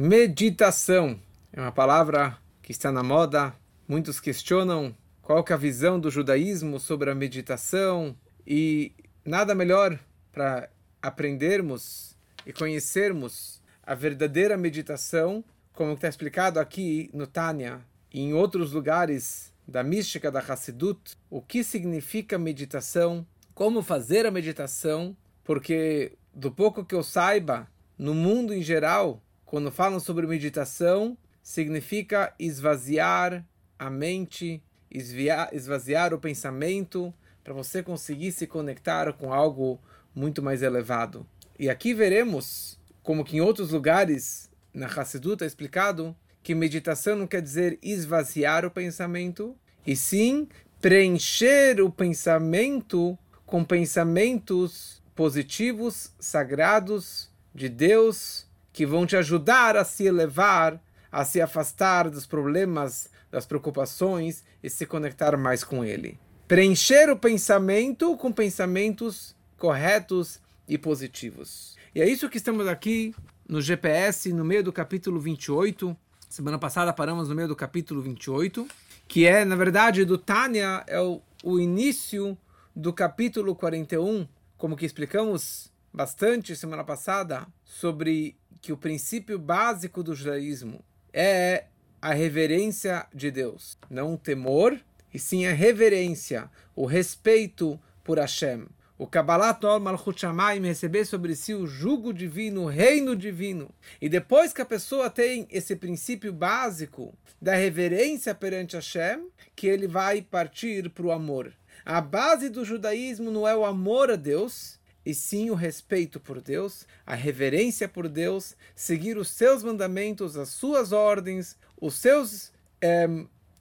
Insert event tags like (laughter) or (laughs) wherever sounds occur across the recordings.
Meditação é uma palavra que está na moda. Muitos questionam qual é a visão do judaísmo sobre a meditação e nada melhor para aprendermos e conhecermos a verdadeira meditação, como está explicado aqui no Tânia e em outros lugares da mística da Hassidut, o que significa meditação, como fazer a meditação, porque do pouco que eu saiba, no mundo em geral, quando falam sobre meditação, significa esvaziar a mente, esvaziar, esvaziar o pensamento, para você conseguir se conectar com algo muito mais elevado. E aqui veremos, como que em outros lugares na Hassidut é explicado, que meditação não quer dizer esvaziar o pensamento, e sim preencher o pensamento com pensamentos positivos, sagrados, de Deus, que vão te ajudar a se elevar, a se afastar dos problemas, das preocupações e se conectar mais com Ele. Preencher o pensamento com pensamentos corretos e positivos. E é isso que estamos aqui no GPS, no meio do capítulo 28. Semana passada paramos no meio do capítulo 28, que é, na verdade, do Tânia, é o, o início do capítulo 41, como que explicamos bastante semana passada, sobre que o princípio básico do judaísmo é a reverência de Deus. Não o temor, e sim a reverência, o respeito por Hashem. O Kabbalat Ol Malchut Shamayim receber sobre si o jugo divino, o reino divino. E depois que a pessoa tem esse princípio básico da reverência perante Hashem, que ele vai partir para o amor. A base do judaísmo não é o amor a Deus, e sim o respeito por Deus, a reverência por Deus, seguir os seus mandamentos, as suas ordens, os seus é,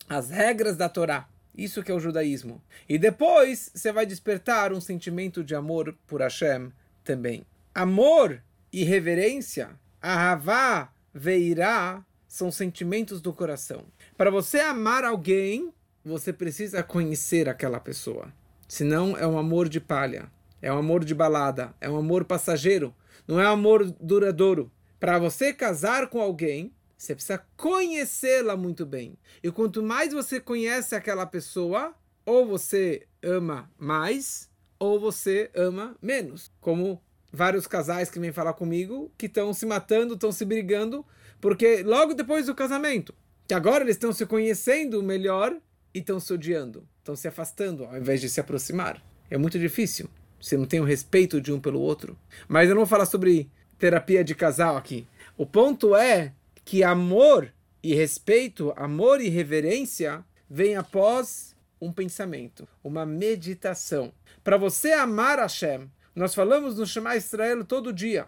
as regras da Torá. Isso que é o judaísmo. E depois você vai despertar um sentimento de amor por Hashem também. Amor e reverência, ahavá, veirá, são sentimentos do coração. Para você amar alguém, você precisa conhecer aquela pessoa. Senão é um amor de palha. É um amor de balada, é um amor passageiro, não é um amor duradouro. Para você casar com alguém, você precisa conhecê-la muito bem. E quanto mais você conhece aquela pessoa, ou você ama mais, ou você ama menos. Como vários casais que vêm falar comigo que estão se matando, estão se brigando, porque logo depois do casamento, que agora eles estão se conhecendo melhor e estão se odiando, estão se afastando ao invés de se aproximar. É muito difícil se não tem o respeito de um pelo outro. Mas eu não vou falar sobre terapia de casal aqui. O ponto é que amor e respeito, amor e reverência vem após um pensamento, uma meditação. Para você amar Hashem, nós falamos no Shema Israel todo dia.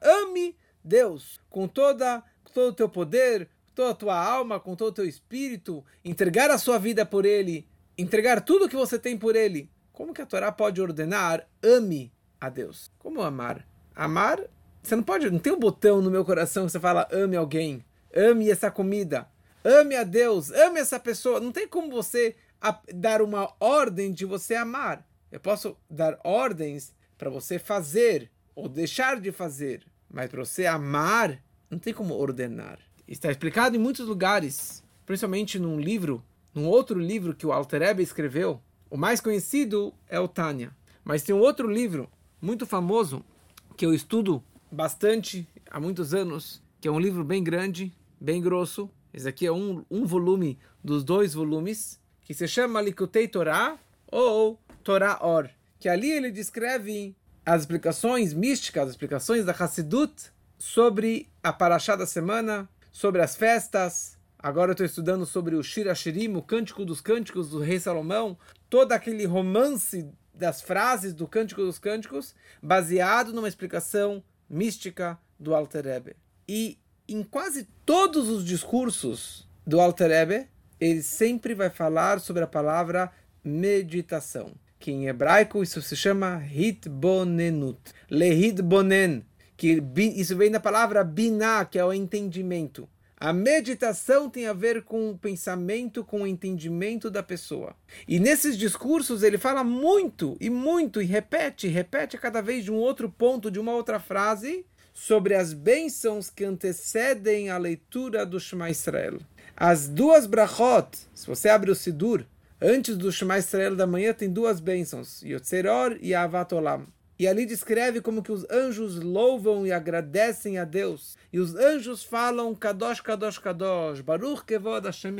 Ame Deus com toda todo o teu poder, toda a tua alma, com todo o teu espírito, entregar a sua vida por Ele, entregar tudo que você tem por Ele. Como que a Torá pode ordenar ame a Deus? Como amar? Amar, você não pode, não tem um botão no meu coração que você fala ame alguém, ame essa comida, ame a Deus, ame essa pessoa. Não tem como você dar uma ordem de você amar. Eu posso dar ordens para você fazer ou deixar de fazer, mas para você amar, não tem como ordenar. Está explicado em muitos lugares, principalmente num livro, num outro livro que o Alter Ebe escreveu. O mais conhecido é o Tânia, mas tem um outro livro muito famoso que eu estudo bastante há muitos anos, que é um livro bem grande, bem grosso. Esse aqui é um, um volume dos dois volumes, que se chama Likutei Torah ou Torah Or, que ali ele descreve as explicações místicas, as explicações da Hassidut sobre a Parashá da semana, sobre as festas. Agora eu estou estudando sobre o Shira Shirim, o Cântico dos Cânticos do Rei Salomão, todo aquele romance das frases do Cântico dos Cânticos, baseado numa explicação mística do Alter Rebbe. E em quase todos os discursos do Alter Rebbe, ele sempre vai falar sobre a palavra meditação, que em hebraico isso se chama hitbonenut, lehitbonen, que isso vem da palavra biná, que é o entendimento. A meditação tem a ver com o pensamento, com o entendimento da pessoa. E nesses discursos ele fala muito e muito e repete, repete cada vez de um outro ponto, de uma outra frase, sobre as bênçãos que antecedem a leitura do Shema Israel. As duas brachot, se você abre o Sidur, antes do Shema Israel da manhã tem duas bênçãos, Yotzeror e Avat Olam. E ali descreve como que os anjos louvam e agradecem a Deus. E os anjos falam Kadosh, Kadosh, Kadosh, Baruch Kevod Hashem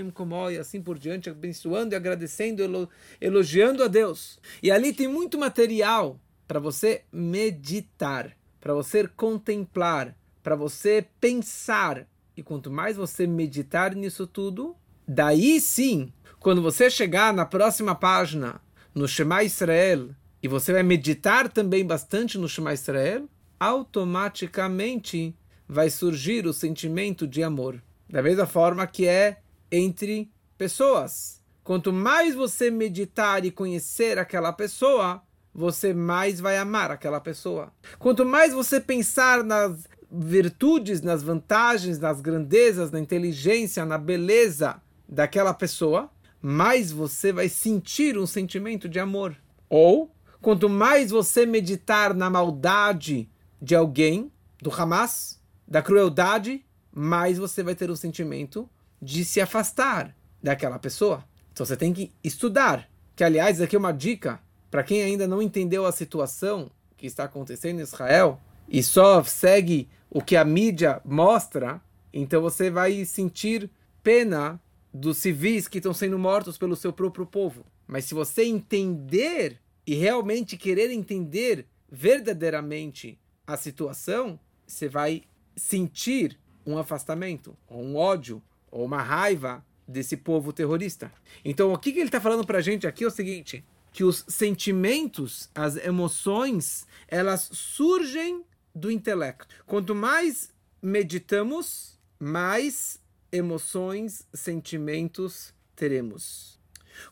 e assim por diante, abençoando e agradecendo, elogiando a Deus. E ali tem muito material para você meditar, para você contemplar, para você pensar. E quanto mais você meditar nisso tudo, daí sim, quando você chegar na próxima página, no Shema Israel, e você vai meditar também bastante no Shema Israel, automaticamente vai surgir o sentimento de amor. Da mesma forma que é entre pessoas. Quanto mais você meditar e conhecer aquela pessoa, você mais vai amar aquela pessoa. Quanto mais você pensar nas virtudes, nas vantagens, nas grandezas, na inteligência, na beleza daquela pessoa, mais você vai sentir um sentimento de amor. Ou Quanto mais você meditar na maldade de alguém, do Hamas, da crueldade, mais você vai ter o sentimento de se afastar daquela pessoa. Então você tem que estudar. Que, aliás, aqui é uma dica para quem ainda não entendeu a situação que está acontecendo em Israel e só segue o que a mídia mostra, então você vai sentir pena dos civis que estão sendo mortos pelo seu próprio povo. Mas se você entender e realmente querer entender verdadeiramente a situação, você vai sentir um afastamento, ou um ódio, ou uma raiva desse povo terrorista. Então, o que, que ele está falando para a gente aqui é o seguinte: que os sentimentos, as emoções, elas surgem do intelecto. Quanto mais meditamos, mais emoções, sentimentos teremos.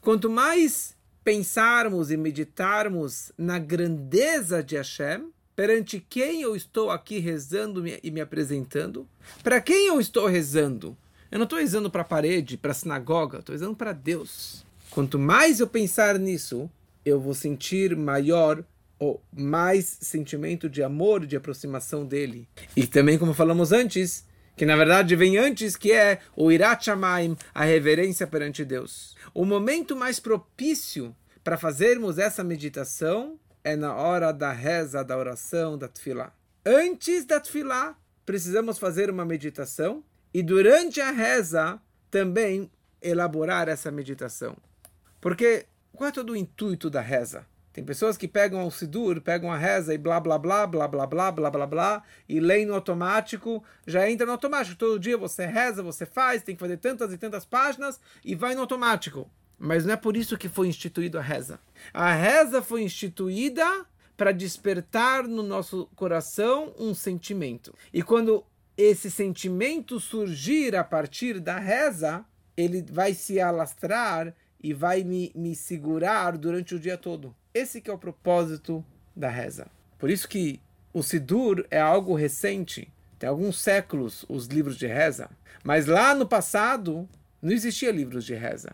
Quanto mais pensarmos e meditarmos na grandeza de Hashem, perante quem eu estou aqui rezando e me apresentando, para quem eu estou rezando. Eu não estou rezando para a parede, para a sinagoga, estou rezando para Deus. Quanto mais eu pensar nisso, eu vou sentir maior ou mais sentimento de amor, de aproximação dele. E também, como falamos antes, que na verdade vem antes, que é o Irat Shamaim, a reverência perante Deus. O momento mais propício para fazermos essa meditação é na hora da reza, da oração, da tefilá. Antes da tefilá, precisamos fazer uma meditação e durante a reza também elaborar essa meditação. Porque qual é todo o intuito da reza? Tem pessoas que pegam o Sidur, pegam a reza e blá blá blá, blá blá blá, blá blá blá, e leem no automático, já entra no automático. Todo dia você reza, você faz, tem que fazer tantas e tantas páginas e vai no automático. Mas não é por isso que foi instituída a reza. A reza foi instituída para despertar no nosso coração um sentimento. E quando esse sentimento surgir a partir da reza, ele vai se alastrar e vai me, me segurar durante o dia todo. Esse que é o propósito da reza. Por isso que o Sidur é algo recente, tem alguns séculos os livros de reza, mas lá no passado não existia livros de reza.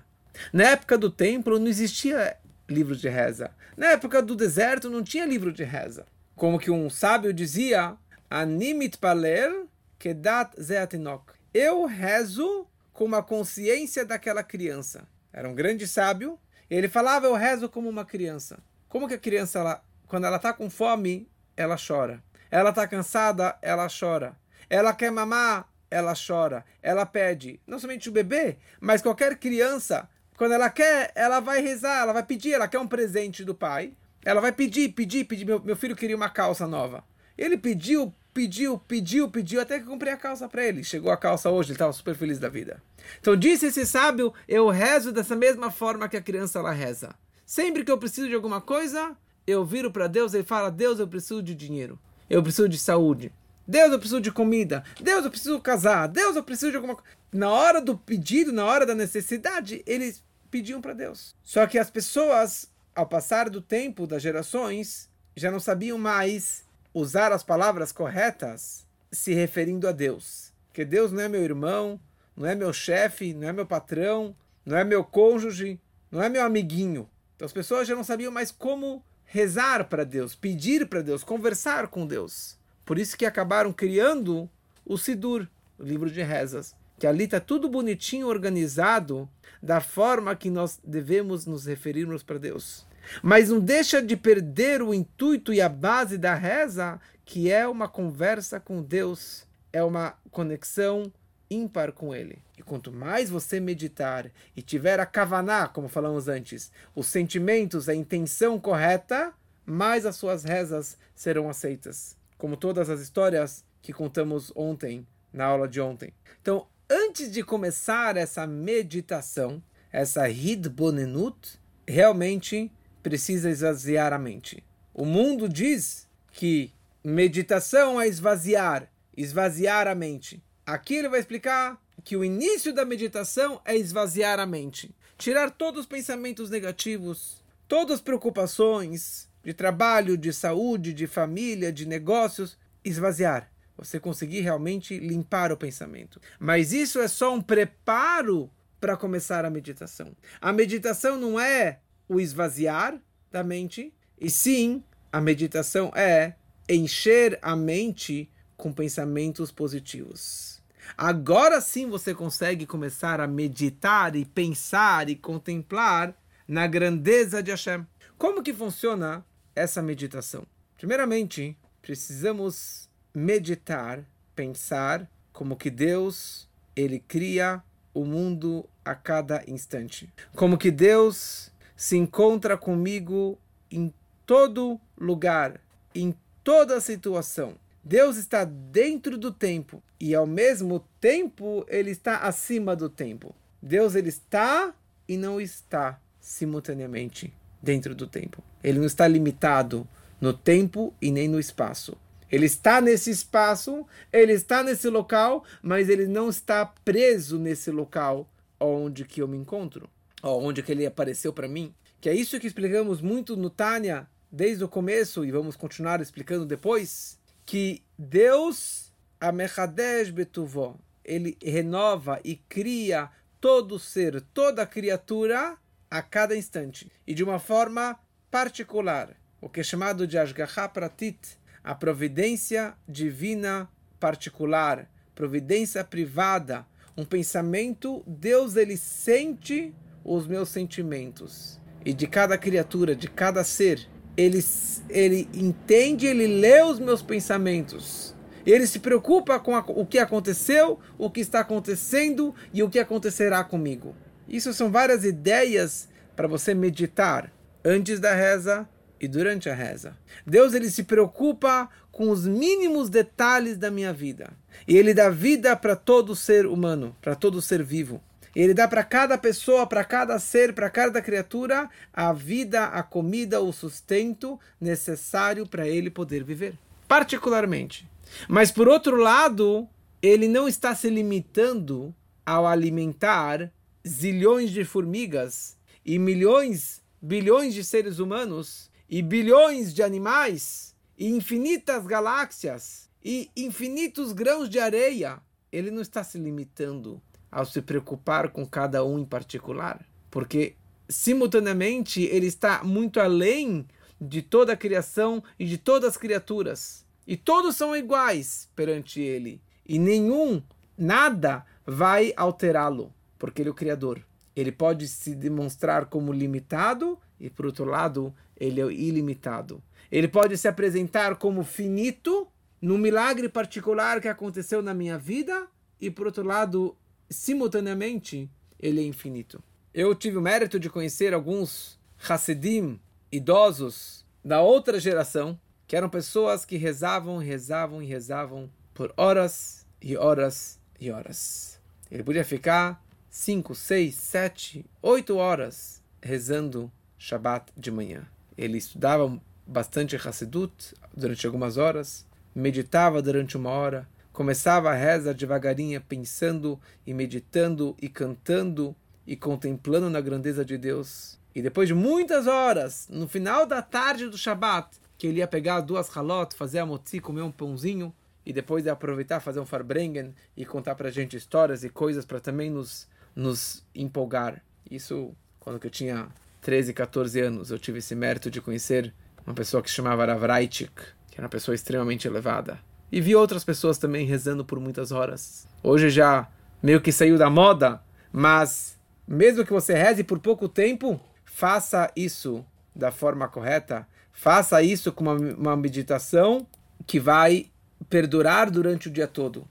Na época do templo não existia livros de reza. Na época do deserto não tinha livro de reza. Como que um sábio dizia, Animit paler kedat zeatinok. Eu rezo com a consciência daquela criança. Era um grande sábio. Ele falava, eu rezo como uma criança. Como que a criança, ela, quando ela está com fome, ela chora. Ela está cansada, ela chora. Ela quer mamar, ela chora. Ela pede. Não somente o bebê, mas qualquer criança, quando ela quer, ela vai rezar, ela vai pedir, ela quer um presente do pai. Ela vai pedir, pedir, pedir. Meu, meu filho queria uma calça nova. Ele pediu, pediu, pediu, pediu, até que comprei a calça para ele. Chegou a calça hoje, ele estava super feliz da vida. Então disse esse sábio, eu rezo dessa mesma forma que a criança ela reza. Sempre que eu preciso de alguma coisa, eu viro para Deus e falo: Deus, eu preciso de dinheiro. Eu preciso de saúde. Deus, eu preciso de comida. Deus, eu preciso casar. Deus, eu preciso de alguma coisa. Na hora do pedido, na hora da necessidade, eles pediam para Deus. Só que as pessoas, ao passar do tempo, das gerações, já não sabiam mais usar as palavras corretas se referindo a Deus. que Deus não é meu irmão, não é meu chefe, não é meu patrão, não é meu cônjuge, não é meu amiguinho. Então as pessoas já não sabiam mais como rezar para Deus, pedir para Deus, conversar com Deus. Por isso que acabaram criando o Sidur, o livro de rezas, que ali está tudo bonitinho, organizado, da forma que nós devemos nos referirmos para Deus. Mas não deixa de perder o intuito e a base da reza, que é uma conversa com Deus, é uma conexão ímpar com Ele. E quanto mais você meditar e tiver a kavaná, como falamos antes, os sentimentos, a intenção correta, mais as suas rezas serão aceitas. Como todas as histórias que contamos ontem, na aula de ontem. Então, antes de começar essa meditação, essa hidbonenut, realmente precisa esvaziar a mente. O mundo diz que meditação é esvaziar, esvaziar a mente. Aqui ele vai explicar que o início da meditação é esvaziar a mente, tirar todos os pensamentos negativos, todas as preocupações de trabalho, de saúde, de família, de negócios, esvaziar você conseguir realmente limpar o pensamento. Mas isso é só um preparo para começar a meditação. A meditação não é o esvaziar da mente, e sim a meditação é encher a mente com pensamentos positivos. Agora sim você consegue começar a meditar e pensar e contemplar na grandeza de Hashem. Como que funciona essa meditação? Primeiramente, precisamos meditar, pensar como que Deus ele cria o mundo a cada instante. Como que Deus se encontra comigo em todo lugar, em toda situação. Deus está dentro do tempo e ao mesmo tempo ele está acima do tempo. Deus ele está e não está simultaneamente dentro do tempo. Ele não está limitado no tempo e nem no espaço. Ele está nesse espaço, ele está nesse local, mas ele não está preso nesse local onde que eu me encontro, onde que ele apareceu para mim. Que é isso que explicamos muito no Tânia desde o começo e vamos continuar explicando depois, que Deus, a Mechadesh Betuvó, ele renova e cria todo ser, toda criatura a cada instante e de uma forma particular, o que é chamado de Ashgaha Pratit, a providência divina particular, providência privada, um pensamento, Deus ele sente os meus sentimentos. E de cada criatura, de cada ser, ele, ele entende, ele lê os meus pensamentos. Ele se preocupa com a, o que aconteceu, o que está acontecendo e o que acontecerá comigo. Isso são várias ideias para você meditar antes da reza, e durante a reza. Deus ele se preocupa com os mínimos detalhes da minha vida. E ele dá vida para todo ser humano, para todo ser vivo. Ele dá para cada pessoa, para cada ser, para cada criatura a vida, a comida, o sustento necessário para ele poder viver. Particularmente. Mas por outro lado, ele não está se limitando ao alimentar zilhões de formigas e milhões, bilhões de seres humanos e bilhões de animais, e infinitas galáxias, e infinitos grãos de areia, ele não está se limitando ao se preocupar com cada um em particular, porque simultaneamente ele está muito além de toda a criação e de todas as criaturas. E todos são iguais perante ele, e nenhum, nada vai alterá-lo, porque ele é o criador. Ele pode se demonstrar como limitado e, por outro lado, ele é ilimitado. Ele pode se apresentar como finito, num milagre particular que aconteceu na minha vida, e, por outro lado, simultaneamente, ele é infinito. Eu tive o mérito de conhecer alguns Hassidim idosos da outra geração, que eram pessoas que rezavam, rezavam e rezavam por horas e horas e horas. Ele podia ficar 5, 6, 7, 8 horas rezando Shabbat de manhã. Ele estudava bastante Hassidut durante algumas horas, meditava durante uma hora, começava a reza devagarinha, pensando e meditando e cantando e contemplando na grandeza de Deus. E depois de muitas horas, no final da tarde do Shabat, que ele ia pegar duas halot, fazer a motzi, comer um pãozinho, e depois de aproveitar fazer um Farbrengen e contar para a gente histórias e coisas para também nos, nos empolgar. Isso quando eu tinha 13, 14 anos, eu tive esse mérito de conhecer uma pessoa que se chamava Ravraitik, que era uma pessoa extremamente elevada. E vi outras pessoas também rezando por muitas horas. Hoje já meio que saiu da moda, mas mesmo que você reze por pouco tempo, faça isso da forma correta, faça isso com uma, uma meditação que vai perdurar durante o dia todo.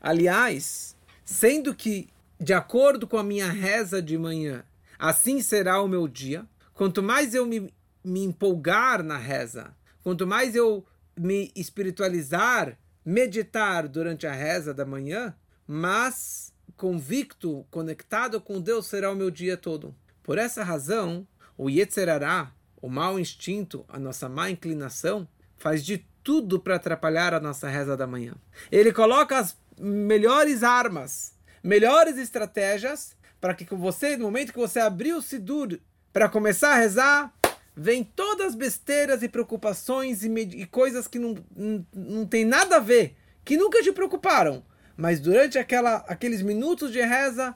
Aliás, sendo que, de acordo com a minha reza de manhã, assim será o meu dia, quanto mais eu me, me empolgar na reza, quanto mais eu me espiritualizar, meditar durante a reza da manhã, mas convicto, conectado com Deus será o meu dia todo. Por essa razão, o Yetzerará, o mau instinto, a nossa má inclinação, faz de tudo para atrapalhar a nossa reza da manhã. Ele coloca as melhores armas, melhores estratégias para que você, no momento que você abrir o Sidur para começar a rezar, vem todas as besteiras e preocupações e, e coisas que não, não, tem nada a ver, que nunca te preocuparam. Mas durante aquela, aqueles minutos de reza,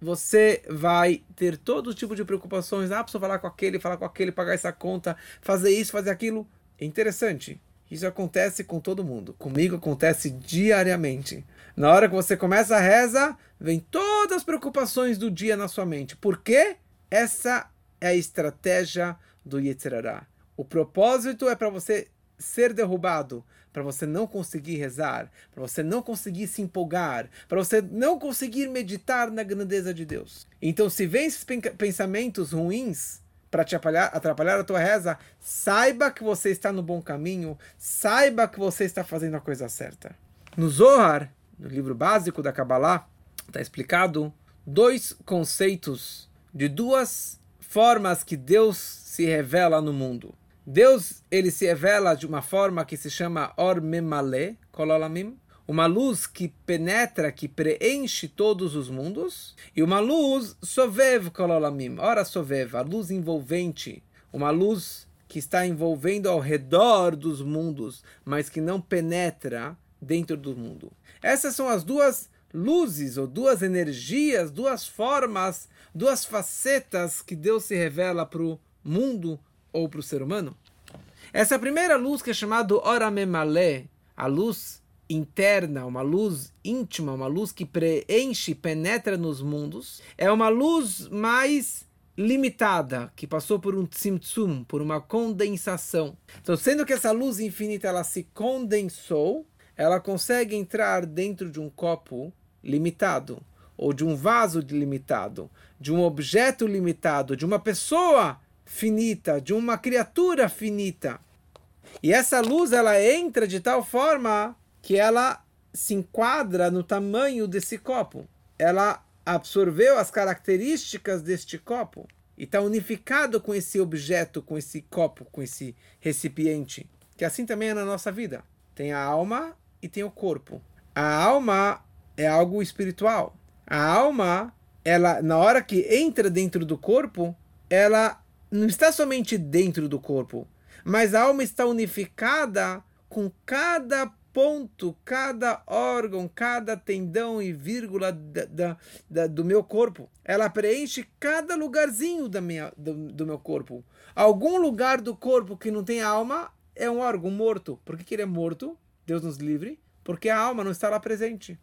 você vai ter todo tipo de preocupações. Ah, preciso falar com aquele, falar com aquele, pagar essa conta, fazer isso, fazer aquilo. É interessante. Isso acontece com todo mundo. Comigo acontece diariamente. Na hora que você começa a reza, vem todas as preocupações do dia na sua mente. Por quê? Essa é a estratégia do Yetzirará. O propósito é para você ser derrubado, para você não conseguir rezar, para você não conseguir se empolgar, para você não conseguir meditar na grandeza de Deus. Então, se vem esses pensamentos ruins, para te atrapalhar, atrapalhar a tua reza, saiba que você está no bom caminho, saiba que você está fazendo a coisa certa. No Zohar, no livro básico da Kabbalah, está explicado dois conceitos de duas formas que Deus se revela no mundo. Deus ele se revela de uma forma que se chama Or Memale, Kololamim, uma luz que penetra, que preenche todos os mundos, e uma luz sovev kololamim, ora sovev, a luz envolvente, uma luz que está envolvendo ao redor dos mundos, mas que não penetra dentro do mundo. Essas são as duas luzes ou duas energias, duas formas, duas facetas que Deus se revela para o mundo ou para o ser humano. Essa primeira luz que é chamada Oramemale, a luz interna, uma luz íntima, uma luz que preenche, penetra nos mundos, é uma luz mais limitada, que passou por um tzimtzum, por uma condensação. Então, sendo que essa luz infinita ela se condensou, ela consegue entrar dentro de um copo limitado, ou de um vaso limitado, de um objeto limitado, de uma pessoa finita, de uma criatura finita. E essa luz ela entra de tal forma que ela se enquadra no tamanho desse copo. Ela absorveu as características deste copo e está unificado com esse objeto, com esse copo, com esse recipiente. Que assim também é na nossa vida. Tem a alma e tem o corpo. A alma é algo espiritual. A alma, ela na hora que entra dentro do corpo, ela não está somente dentro do corpo, mas a alma está unificada com cada ponto, cada órgão, cada tendão e vírgula da, da, da, do meu corpo. Ela preenche cada lugarzinho da minha, do, do, meu corpo. Algum lugar do corpo que não tem alma é um órgão morto. Por que, que ele é morto? Deus nos livre. Porque a alma não está lá presente.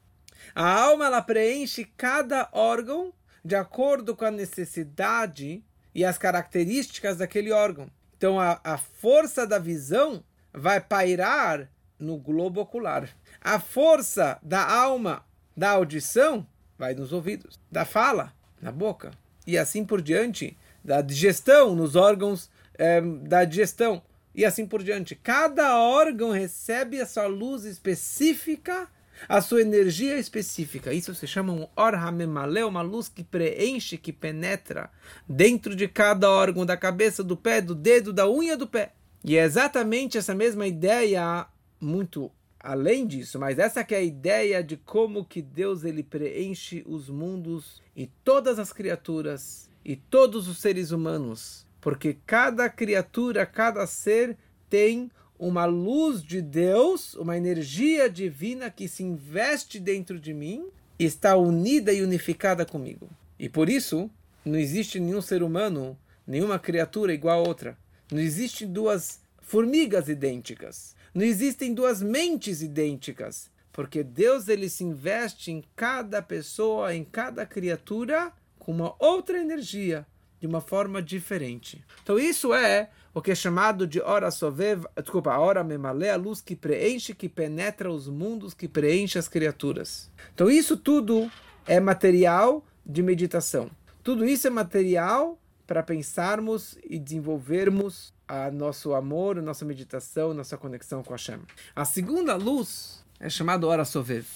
A alma ela preenche cada órgão de acordo com a necessidade e as características daquele órgão. Então a, a força da visão vai pairar no globo ocular. A força da alma, da audição, vai nos ouvidos, da fala, na boca, e assim por diante, da digestão, nos órgãos é, da digestão, e assim por diante. Cada órgão recebe a sua luz específica, a sua energia específica. Isso se chama um orhamemale, uma luz que preenche, que penetra dentro de cada órgão, da cabeça, do pé, do dedo, da unha do pé. E é exatamente essa mesma ideia muito além disso, mas essa que é a ideia de como que Deus ele preenche os mundos e todas as criaturas e todos os seres humanos, porque cada criatura, cada ser tem uma luz de Deus, uma energia divina que se investe dentro de mim, está unida e unificada comigo. E por isso, não existe nenhum ser humano, nenhuma criatura igual a outra. Não existem duas formigas idênticas. Não existem duas mentes idênticas. Porque Deus ele se investe em cada pessoa, em cada criatura, com uma outra energia, de uma forma diferente. Então isso é o que é chamado de hora sovev, desculpa, a hora memalé, a luz que preenche, que penetra os mundos, que preenche as criaturas. Então isso tudo é material de meditação. Tudo isso é material para pensarmos e desenvolvermos a nosso amor, a nossa meditação, nossa conexão com Hashem. A segunda luz é chamada hora sovev,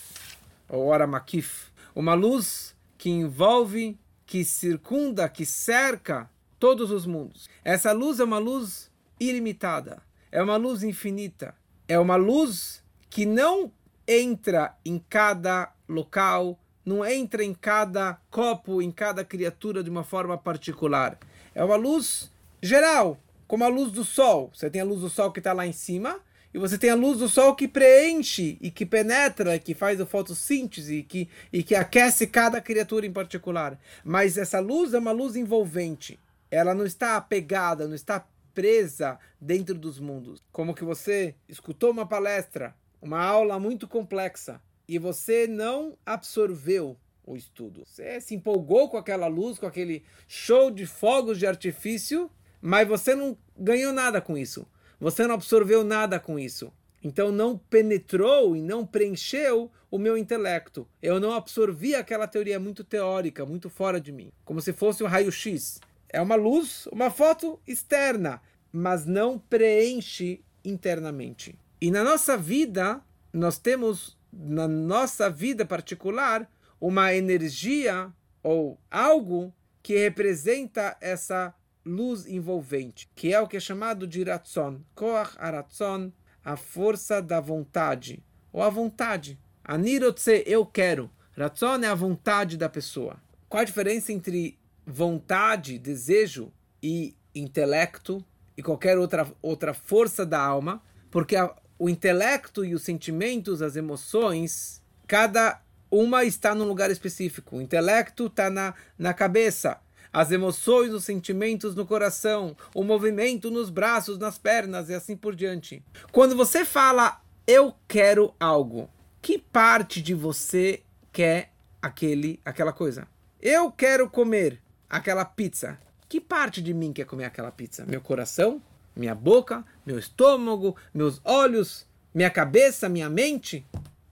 ou hora makif, uma luz que envolve, que circunda, que cerca todos os mundos. Essa luz é uma luz ilimitada, é uma luz infinita, é uma luz que não entra em cada local, não entra em cada copo, em cada criatura de uma forma particular. É uma luz geral, como a luz do sol. Você tem a luz do sol que está lá em cima, e você tem a luz do sol que preenche e que penetra, que faz a fotossíntese e que, e que aquece cada criatura em particular. Mas essa luz é uma luz envolvente. Ela não está apegada, não está presa dentro dos mundos. Como que você escutou uma palestra, uma aula muito complexa, e você não absorveu o estudo. Você se empolgou com aquela luz, com aquele show de fogos de artifício, mas você não ganhou nada com isso. Você não absorveu nada com isso. Então não penetrou e não preencheu o meu intelecto. Eu não absorvi aquela teoria muito teórica, muito fora de mim. Como se fosse um raio-x. É uma luz, uma foto externa, mas não preenche internamente. E na nossa vida, nós temos na nossa vida particular uma energia ou algo que representa essa luz envolvente, que é o que é chamado de Ratzon, Koach Aratzon, a força da vontade, ou a vontade. Anirotse, eu quero. Ratzon é a vontade da pessoa. Qual a diferença entre vontade, desejo e intelecto e qualquer outra, outra força da alma? Porque a, o intelecto e os sentimentos, as emoções, cada uma está num lugar específico. O intelecto está na, na cabeça, as emoções, os sentimentos no coração, o movimento nos braços, nas pernas e assim por diante. Quando você fala eu quero algo, que parte de você quer aquele aquela coisa? Eu quero comer aquela pizza. Que parte de mim quer comer aquela pizza? Meu coração? minha boca, meu estômago, meus olhos, minha cabeça, minha mente.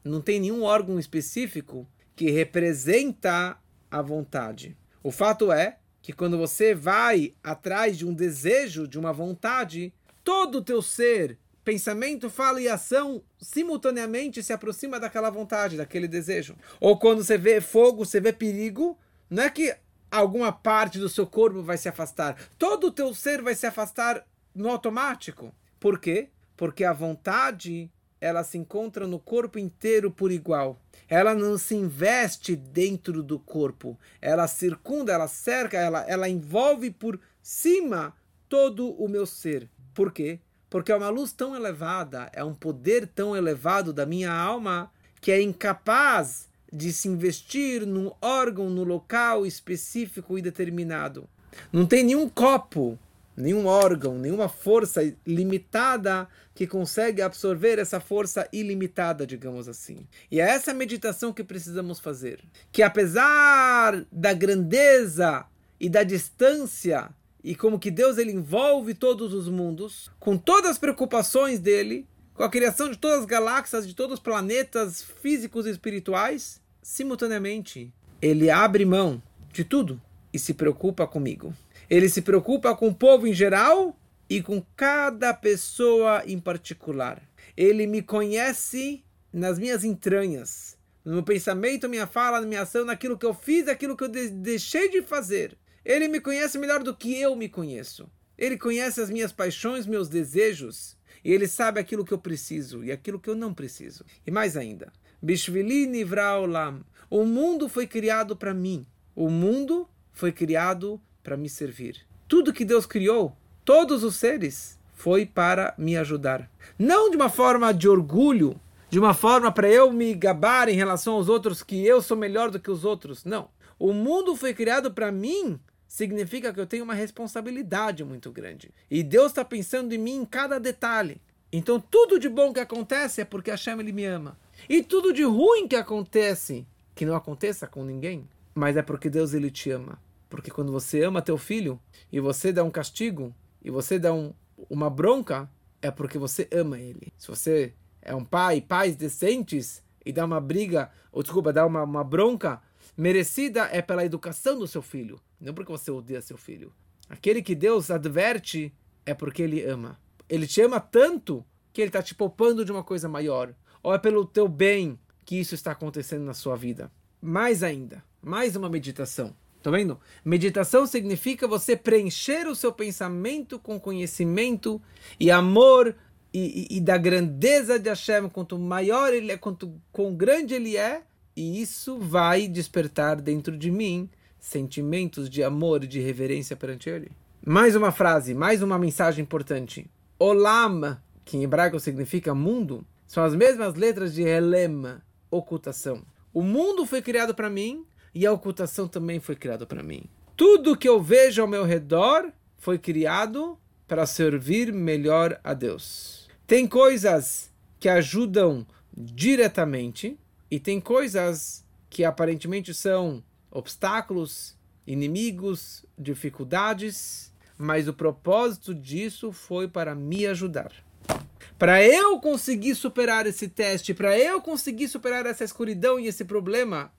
Não tem nenhum órgão específico que representa a vontade. O fato é que quando você vai atrás de um desejo, de uma vontade, todo o teu ser, pensamento, fala e ação simultaneamente se aproxima daquela vontade, daquele desejo. Ou quando você vê fogo, você vê perigo, não é que alguma parte do seu corpo vai se afastar. Todo o teu ser vai se afastar no automático. Por quê? Porque a vontade ela se encontra no corpo inteiro por igual. Ela não se investe dentro do corpo. Ela circunda, ela cerca, ela, ela envolve por cima todo o meu ser. Por quê? Porque é uma luz tão elevada, é um poder tão elevado da minha alma que é incapaz de se investir num órgão, no local específico e determinado. Não tem nenhum copo nenhum órgão, nenhuma força limitada que consegue absorver essa força ilimitada, digamos assim. E é essa meditação que precisamos fazer. Que apesar da grandeza e da distância e como que Deus ele envolve todos os mundos, com todas as preocupações dele, com a criação de todas as galáxias, de todos os planetas físicos e espirituais, simultaneamente ele abre mão de tudo e se preocupa comigo. Ele se preocupa com o povo em geral e com cada pessoa em particular. Ele me conhece nas minhas entranhas, no meu pensamento, minha fala, na minha ação, naquilo que eu fiz, naquilo que eu deixei de fazer. Ele me conhece melhor do que eu me conheço. Ele conhece as minhas paixões, meus desejos. E ele sabe aquilo que eu preciso e aquilo que eu não preciso. E mais ainda, Bishvili Nivraolam. O mundo foi criado para mim. O mundo foi criado para me servir. Tudo que Deus criou, todos os seres, foi para me ajudar. Não de uma forma de orgulho, de uma forma para eu me gabar em relação aos outros que eu sou melhor do que os outros. Não. O mundo foi criado para mim significa que eu tenho uma responsabilidade muito grande. E Deus está pensando em mim em cada detalhe. Então tudo de bom que acontece é porque Hashem ele me ama. E tudo de ruim que acontece, que não aconteça com ninguém, mas é porque Deus ele te ama. Porque quando você ama teu filho e você dá um castigo e você dá um, uma bronca, é porque você ama ele. Se você é um pai, pais decentes, e dá uma briga, ou desculpa, dá uma, uma bronca merecida, é pela educação do seu filho, não porque você odeia seu filho. Aquele que Deus adverte é porque ele ama. Ele te ama tanto que ele está te poupando de uma coisa maior. Ou é pelo teu bem que isso está acontecendo na sua vida. Mais ainda, mais uma meditação. Tá vendo? Meditação significa você preencher o seu pensamento com conhecimento e amor e, e, e, da grandeza de Hashem. Quanto maior ele é, quanto quão grande ele é, e isso vai despertar dentro de mim sentimentos de amor e de reverência perante ele. Mais uma frase, mais uma mensagem importante. Olam, que em hebraico significa mundo, são as mesmas letras de Helem, ocultação. O mundo foi criado para mim, e a ocultação também foi criada para mim. Tudo que eu vejo ao meu redor foi criado para servir melhor a Deus. Tem coisas que ajudam diretamente e tem coisas que aparentemente são obstáculos, inimigos, dificuldades, mas o propósito disso foi para me ajudar. Para eu conseguir superar esse teste, para eu conseguir superar essa escuridão e esse problema,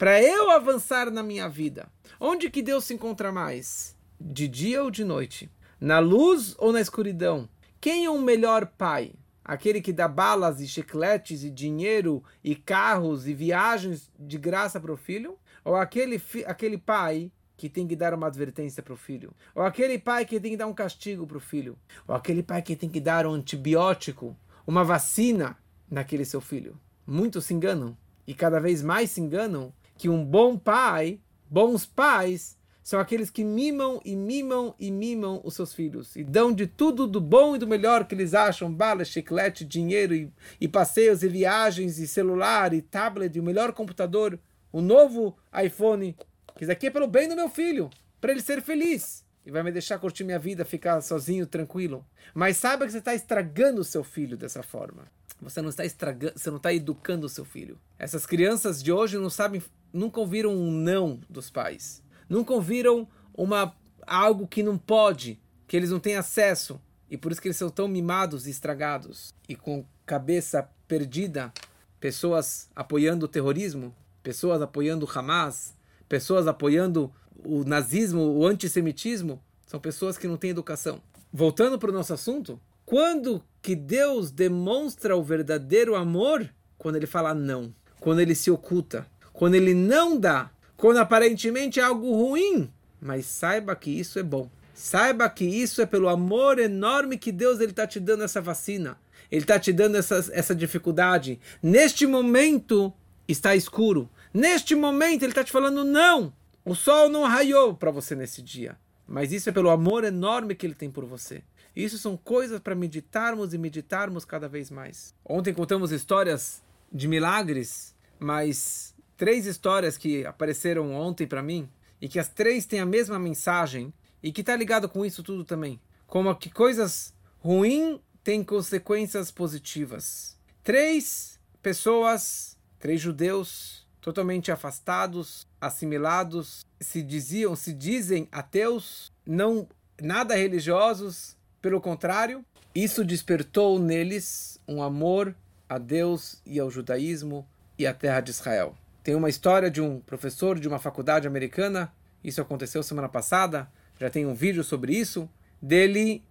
para eu avançar na minha vida. Onde que Deus se encontra mais? De dia ou de noite? Na luz ou na escuridão? Quem é o melhor pai? Aquele que dá balas e chicletes e dinheiro e carros e viagens de graça para o filho? Ou aquele, aquele pai que tem que dar uma advertência para o filho? Ou aquele pai que tem que dar um castigo para o filho? Ou aquele pai que tem que dar um antibiótico, uma vacina naquele seu filho? Muitos se enganam e cada vez mais se enganam que um bom pai, bons pais, são aqueles que mimam e mimam e mimam os seus filhos e dão de tudo do bom e do melhor que eles acham, bala, chiclete, dinheiro e, e passeios e viagens e celular e tablet e o melhor computador, o novo iPhone, que isso aqui é pelo bem do meu filho, para ele ser feliz e vai me deixar curtir minha vida, ficar sozinho, tranquilo. Mas saiba que você está estragando o seu filho dessa forma. Você não está estragando, você não está educando o seu filho. Essas crianças de hoje não sabem, nunca ouviram um não dos pais. Nunca ouviram uma algo que não pode, que eles não têm acesso. E por isso que eles são tão mimados e estragados. E com cabeça perdida, pessoas apoiando o terrorismo, pessoas apoiando o Hamas, pessoas apoiando o nazismo, o antissemitismo, são pessoas que não têm educação. Voltando para o nosso assunto, quando que Deus demonstra o verdadeiro amor? Quando ele fala não, quando ele se oculta, quando ele não dá, quando aparentemente é algo ruim, mas saiba que isso é bom. Saiba que isso é pelo amor enorme que Deus está te dando essa vacina. Ele está te dando essa, essa dificuldade. Neste momento está escuro. Neste momento ele está te falando não. O sol não raiou para você nesse dia, mas isso é pelo amor enorme que ele tem por você. Isso são coisas para meditarmos e meditarmos cada vez mais. Ontem contamos histórias de milagres, mas três histórias que apareceram ontem para mim e que as três têm a mesma mensagem e que está ligado com isso tudo também. Como que coisas ruins têm consequências positivas. Três pessoas, três judeus, totalmente afastados, assimilados, se diziam, se dizem ateus, não nada religiosos, pelo contrário, isso despertou neles um amor a Deus e ao judaísmo e à terra de Israel. Tem uma história de um professor de uma faculdade americana, isso aconteceu semana passada, já tem um vídeo sobre isso, dele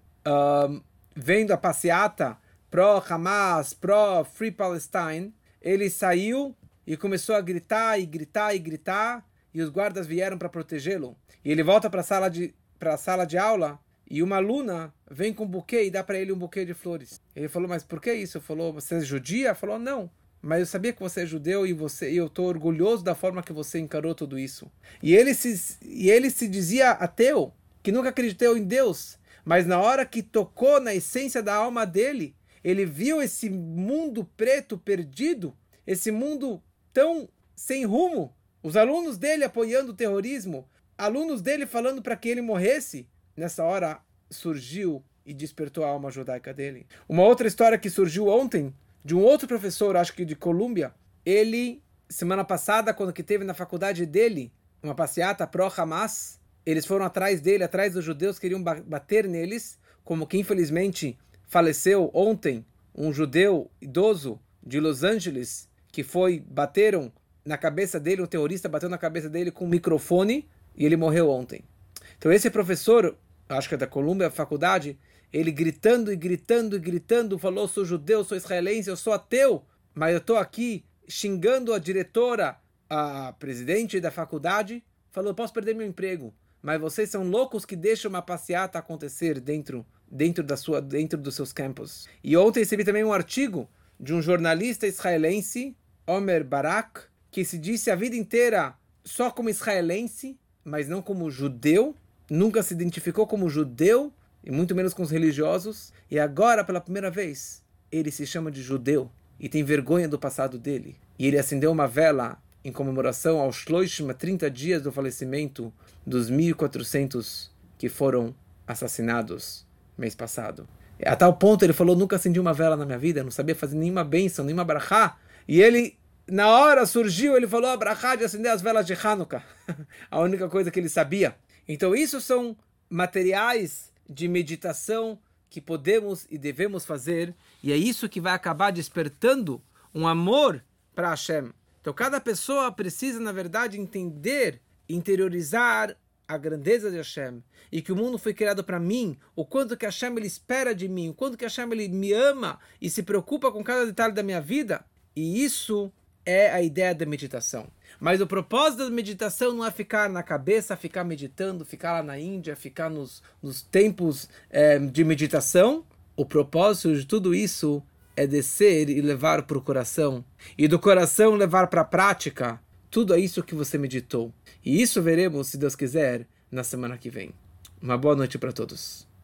vendo a passeata pró-Hamas, pró-Free Palestine, ele saiu e começou a gritar e gritar e gritar e os guardas vieram para protegê-lo. E ele volta para a sala de para a sala de aula e uma aluna vem com um buquê e dá para ele um buquê de flores. Ele falou: "Mas por que isso?" Falou: "Você é judia?" Falou: "Não, mas eu sabia que você é judeu e você e eu estou orgulhoso da forma que você encarou tudo isso." E ele se e ele se dizia ateu, que nunca acreditou em Deus, Mas na hora que tocou na essência da alma dele, ele viu esse mundo preto perdido, esse mundo tão sem rumo. Os alunos dele apoiando o terrorismo, alunos dele falando para que ele morresse. Nessa hora surgiu e despertou a alma judaica dele. Uma outra história que surgiu ontem, de um outro professor, acho que de Colômbia, ele, semana passada, quando que teve na faculdade dele, uma passeata pró-Hamas, eles foram atrás dele, atrás dos judeus, queriam bater neles, como que infelizmente faleceu ontem um judeu idoso de Los Angeles, que foi, bateram na cabeça dele, um terrorista bateu na cabeça dele com um microfone, e ele morreu ontem. Então esse professor, acho que é da Columbia Faculdade, ele gritando e gritando e gritando, falou: sou judeu, sou israelense, eu sou ateu, mas eu estou aqui xingando a diretora, a presidente da faculdade, falou: posso perder meu emprego, mas vocês são loucos que deixam uma passeata acontecer dentro, dentro, da sua, dentro dos seus campos. E ontem recebi também um artigo de um jornalista israelense, Omer Barak, que se disse a vida inteira só como israelense, mas não como judeu, nunca se identificou como judeu e muito menos com os religiosos, e agora, pela primeira vez, ele se chama de judeu e tem vergonha do passado dele. E ele acendeu uma vela em comemoração aos Shloishim, 30 dias do falecimento dos 1.400 que foram assassinados mês passado. A tal ponto ele falou: nunca acendi uma vela na minha vida, não sabia fazer nenhuma bênção, nenhuma brachá. E ele, na hora surgiu, ele falou a brachá de acender as velas de Hanukkah. (laughs) a única coisa que ele sabia. Então, isso são materiais de meditação que podemos e devemos fazer, e é isso que vai acabar despertando um amor para Hashem. Então, cada pessoa precisa, na verdade, entender, interiorizar a grandeza de Hashem e que o mundo foi criado para mim, o quanto que Hashem ele espera de mim, o quanto que Hashem ele me ama e se preocupa com cada detalhe da minha vida. E isso é a ideia da meditação. Mas o propósito da meditação não é ficar na cabeça, ficar meditando, ficar lá na Índia, ficar nos, nos tempos é, de meditação. O propósito de tudo isso é descer e levar para o coração. E do coração levar para a prática tudo isso que você meditou. E isso veremos, se Deus quiser, na semana que vem. Uma boa noite para todos.